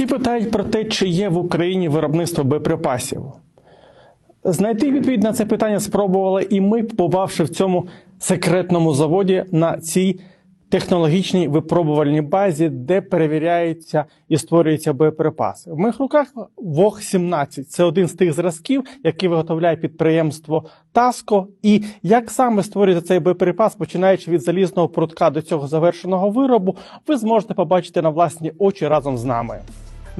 Всі питають про те, чи є в Україні виробництво боєприпасів. Знайти відповідь на це питання спробували і ми, побувавши в цьому секретному заводі на цій технологічній випробувальній базі, де перевіряються і створюються боєприпаси. В моїх руках ВОГ-17 це один з тих зразків, які виготовляє підприємство Таско. І як саме створюється цей боєприпас, починаючи від залізного прутка до цього завершеного виробу, ви зможете побачити на власні очі разом з нами.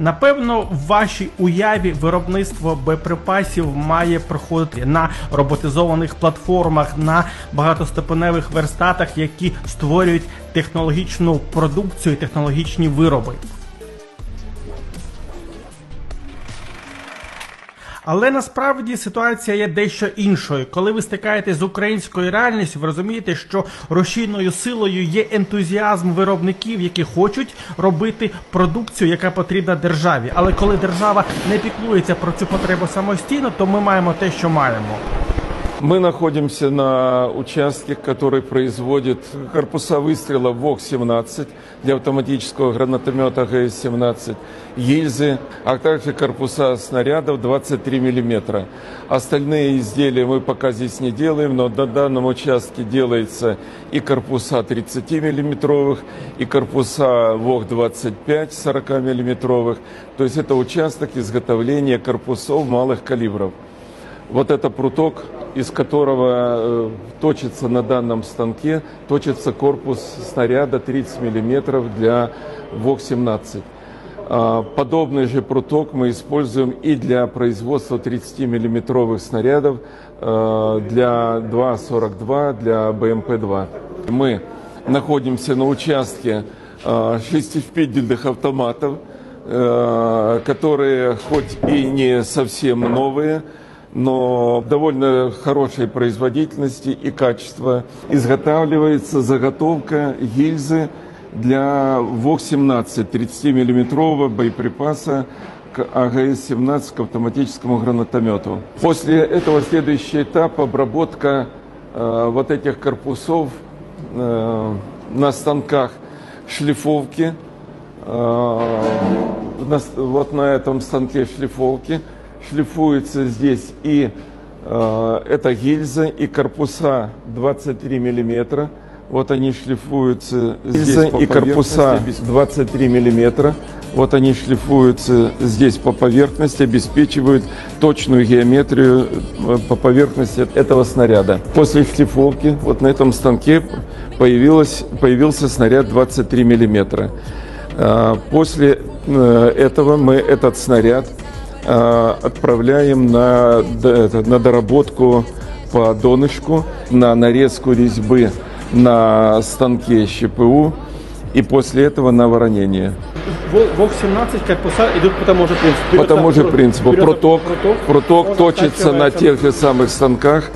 Напевно, в вашій уяві виробництво боєприпасів має проходити на роботизованих платформах, на багатостепеневих верстатах, які створюють технологічну продукцію і технологічні вироби. Але насправді ситуація є дещо іншою. Коли ви стикаєтесь з українською реальністю, ви розумієте, що рушійною силою є ентузіазм виробників, які хочуть робити продукцію, яка потрібна державі. Але коли держава не піклується про цю потребу самостійно, то ми маємо те, що маємо. Мы находимся на участке, который производит корпуса выстрела ВОК-17 для автоматического гранатомета ГС-17, гильзы, а также корпуса снарядов 23 мм. Остальные изделия мы пока здесь не делаем, но на данном участке делается и корпуса 30 миллиметровых, и корпуса ВОК-25 40 миллиметровых. То есть это участок изготовления корпусов малых калибров. Вот это пруток, из которого э, точится на данном станке, точится корпус снаряда 30 мм для ВОК-17. А, Подобный же пруток мы используем и для производства 30-миллиметровых снарядов э, для 2.42, для БМП-2. Мы находимся на участке э, шестивпедельных автоматов, которые хоть и не совсем новые, но довольно хорошей производительности и качества. Изготавливается заготовка гильзы для ВОК-17 30-миллиметрового боеприпаса к АГС-17 к автоматическому гранатомету. После этого следующий этап обработка э, вот этих корпусов э, на станках шлифовки. Э, на вот на этом станке шлифовки шлифуется здесь и э, эта гильза, и корпуса 23 миллиметра. Вот они шлифуются здесь и корпуса 23 миллиметра. Вот они шлифуются здесь по поверхности, обеспечивают точную геометрию э, по поверхности этого снаряда. После шлифовки вот на этом станке появилось, появился снаряд 23 миллиметра. А, После э, этого мы этот снаряд э, отправляем на, на доработку по донышку, на нарезку резьбы на станке ЩПУ и после этого на воронение. ВОГ-17 корпуса идут по тому же принципу. По тому же принципу. Проток, проток точится на тех же самых станках.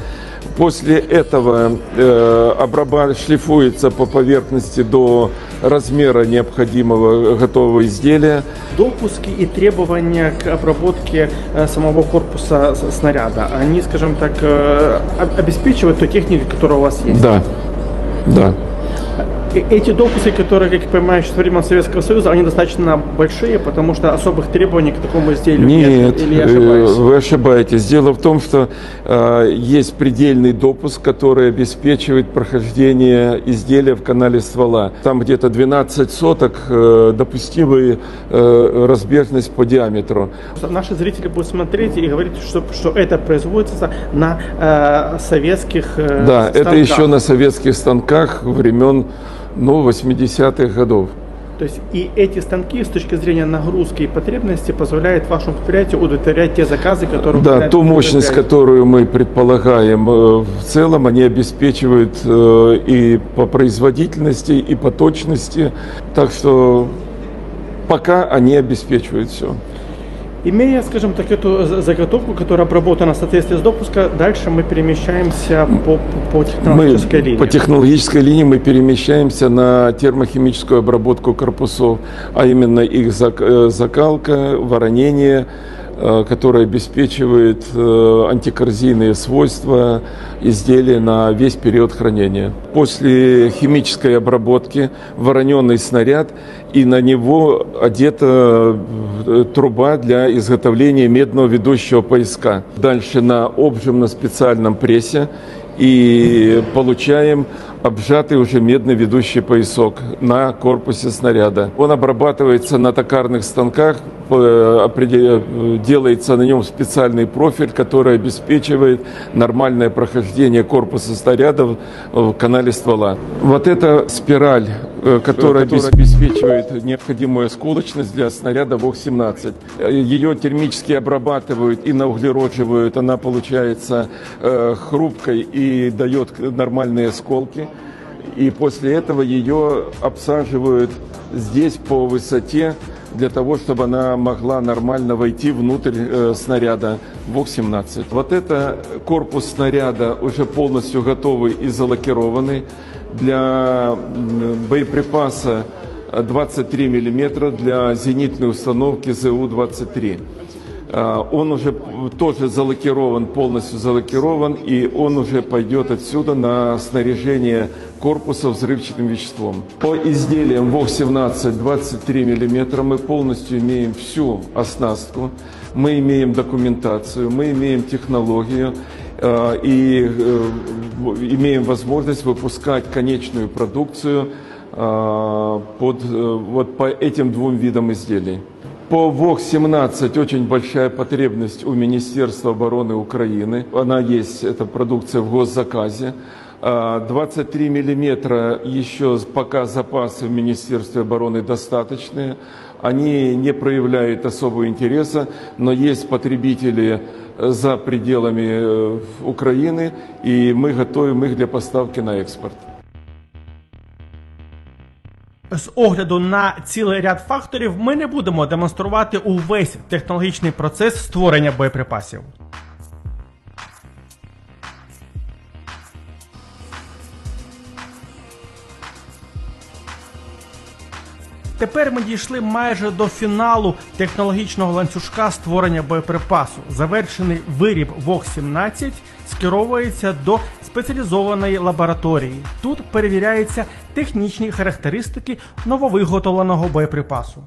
После этого э, обраба- шлифуется по поверхности до размера необходимого готового изделия. Допуски и требования к обработке э, самого корпуса снаряда, они, скажем так, э, об- обеспечивают ту технику, которая у вас есть? Да, да. Э, Эти допуски, которые, как я понимаю, еще со времен Советского Союза, они достаточно большие, потому что особых требований к такому изделию Нет, Или я э, ошибаюсь? вы ошибаетесь. Дело в том, что э, есть предельный допуск, который обеспечивает прохождение изделия в канале ствола. Там где-то 12 соток э, допустимая э, разбежность по диаметру. Наши зрители будут смотреть и говорить, что, что это производится на э, советских э, Да, это станках. еще на советских станках времен ну, 80-х годов. То есть и эти станки с точки зрения нагрузки и потребности позволяют вашему предприятию удовлетворять те заказы, которые Да, ту мощность, которую мы предполагаем, э, в целом они обеспечивают э, и по производительности, и по точности. Так что пока они обеспечивают все. Имея, скажем так, эту за- заготовку, которая обработана в соответствии с допуска, дальше мы перемещаемся по, по, по Мы технологической линии. по технологической линии мы перемещаемся на термохимическую обработку корпусов, а именно их э, закалка, воронение, э, который обеспечивает э, антикоррозийные свойства изделия на весь период хранения. После химической обработки вороненный снаряд и на него одета э, труба для изготовления медного ведущего пояска. Дальше на обжим на специальном прессе и получаем обжатый уже медный ведущий поясок на корпусе снаряда. Он обрабатывается на токарных станках, э, э, делается на нем специальный профиль, который обеспечивает нормальное прохождение корпуса снаряда в- канале ствола. Вот эта спираль, которая обес- обеспечивает необходимую осколочность для снаряда ВОК-17. Э, Ее термически обрабатывают и науглеродживают. Она получается э, хрупкой и дает нормальные осколки. И после этого ее обсаживают здесь по высоте для того, чтобы она могла нормально войти внутрь э, снаряда ВОК-17. Вот это корпус снаряда уже полностью готовый и залакированный для боеприпаса 23 миллиметра для зенитной установки ЗУ-23. А, Он уже тоже залакирован, полностью залакирован, и он уже пойдет отсюда на снаряжение корпуса взрывчатым веществом. По изделиям ВОК-17 23 мм мы полностью имеем всю оснастку, мы имеем документацию, мы имеем технологию, и э, имеем возможность выпускать конечную продукцию э, под, э, вот по этим двум видам изделий. По ВОК-17 очень большая потребность у Министерства обороны Украины. Она есть, эта продукция в госзаказе. А, 23 миллиметра еще пока запасы в Министерстве обороны достаточные. Они не проявляют особого интереса, но есть потребители э, за пределами э, Украины, и мы готовим их для поставки на экспорт. З огляду на цілий ряд факторів ми не будемо демонструвати увесь технологічний процес створення боєприпасів. Тепер ми дійшли майже до фіналу технологічного ланцюжка створення боєприпасу. Завершений виріб ВОК-17 скеровується до спеціалізованої лабораторії. Тут перевіряються технічні характеристики нововиготовленого боєприпасу.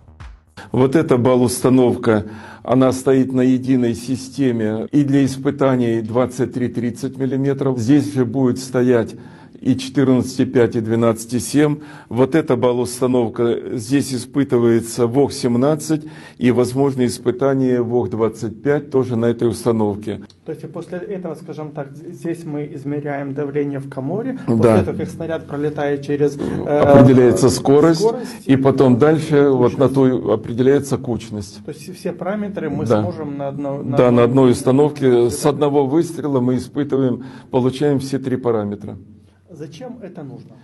Вот эта балл-установка, она стоит на единой системе и для испытаний 23-30 мм. Здесь же будет стоять и 14,5 и 12,7. Вот эта балл-установка, здесь испытывается ВОК-17 и возможно испытание ВОК-25 тоже на этой установке. То есть после этого, скажем так, здесь мы измеряем давление в коморе. Да. После этого, как снаряд пролетает через... э, Определяется скорость, скорость и потом дальше вот на ту определяется кучность. То есть все параметры мы Да. сможем на, одно, на Да, на одной установке с одного выстрела мы испытываем, получаем все три параметра. Зачем это нужно?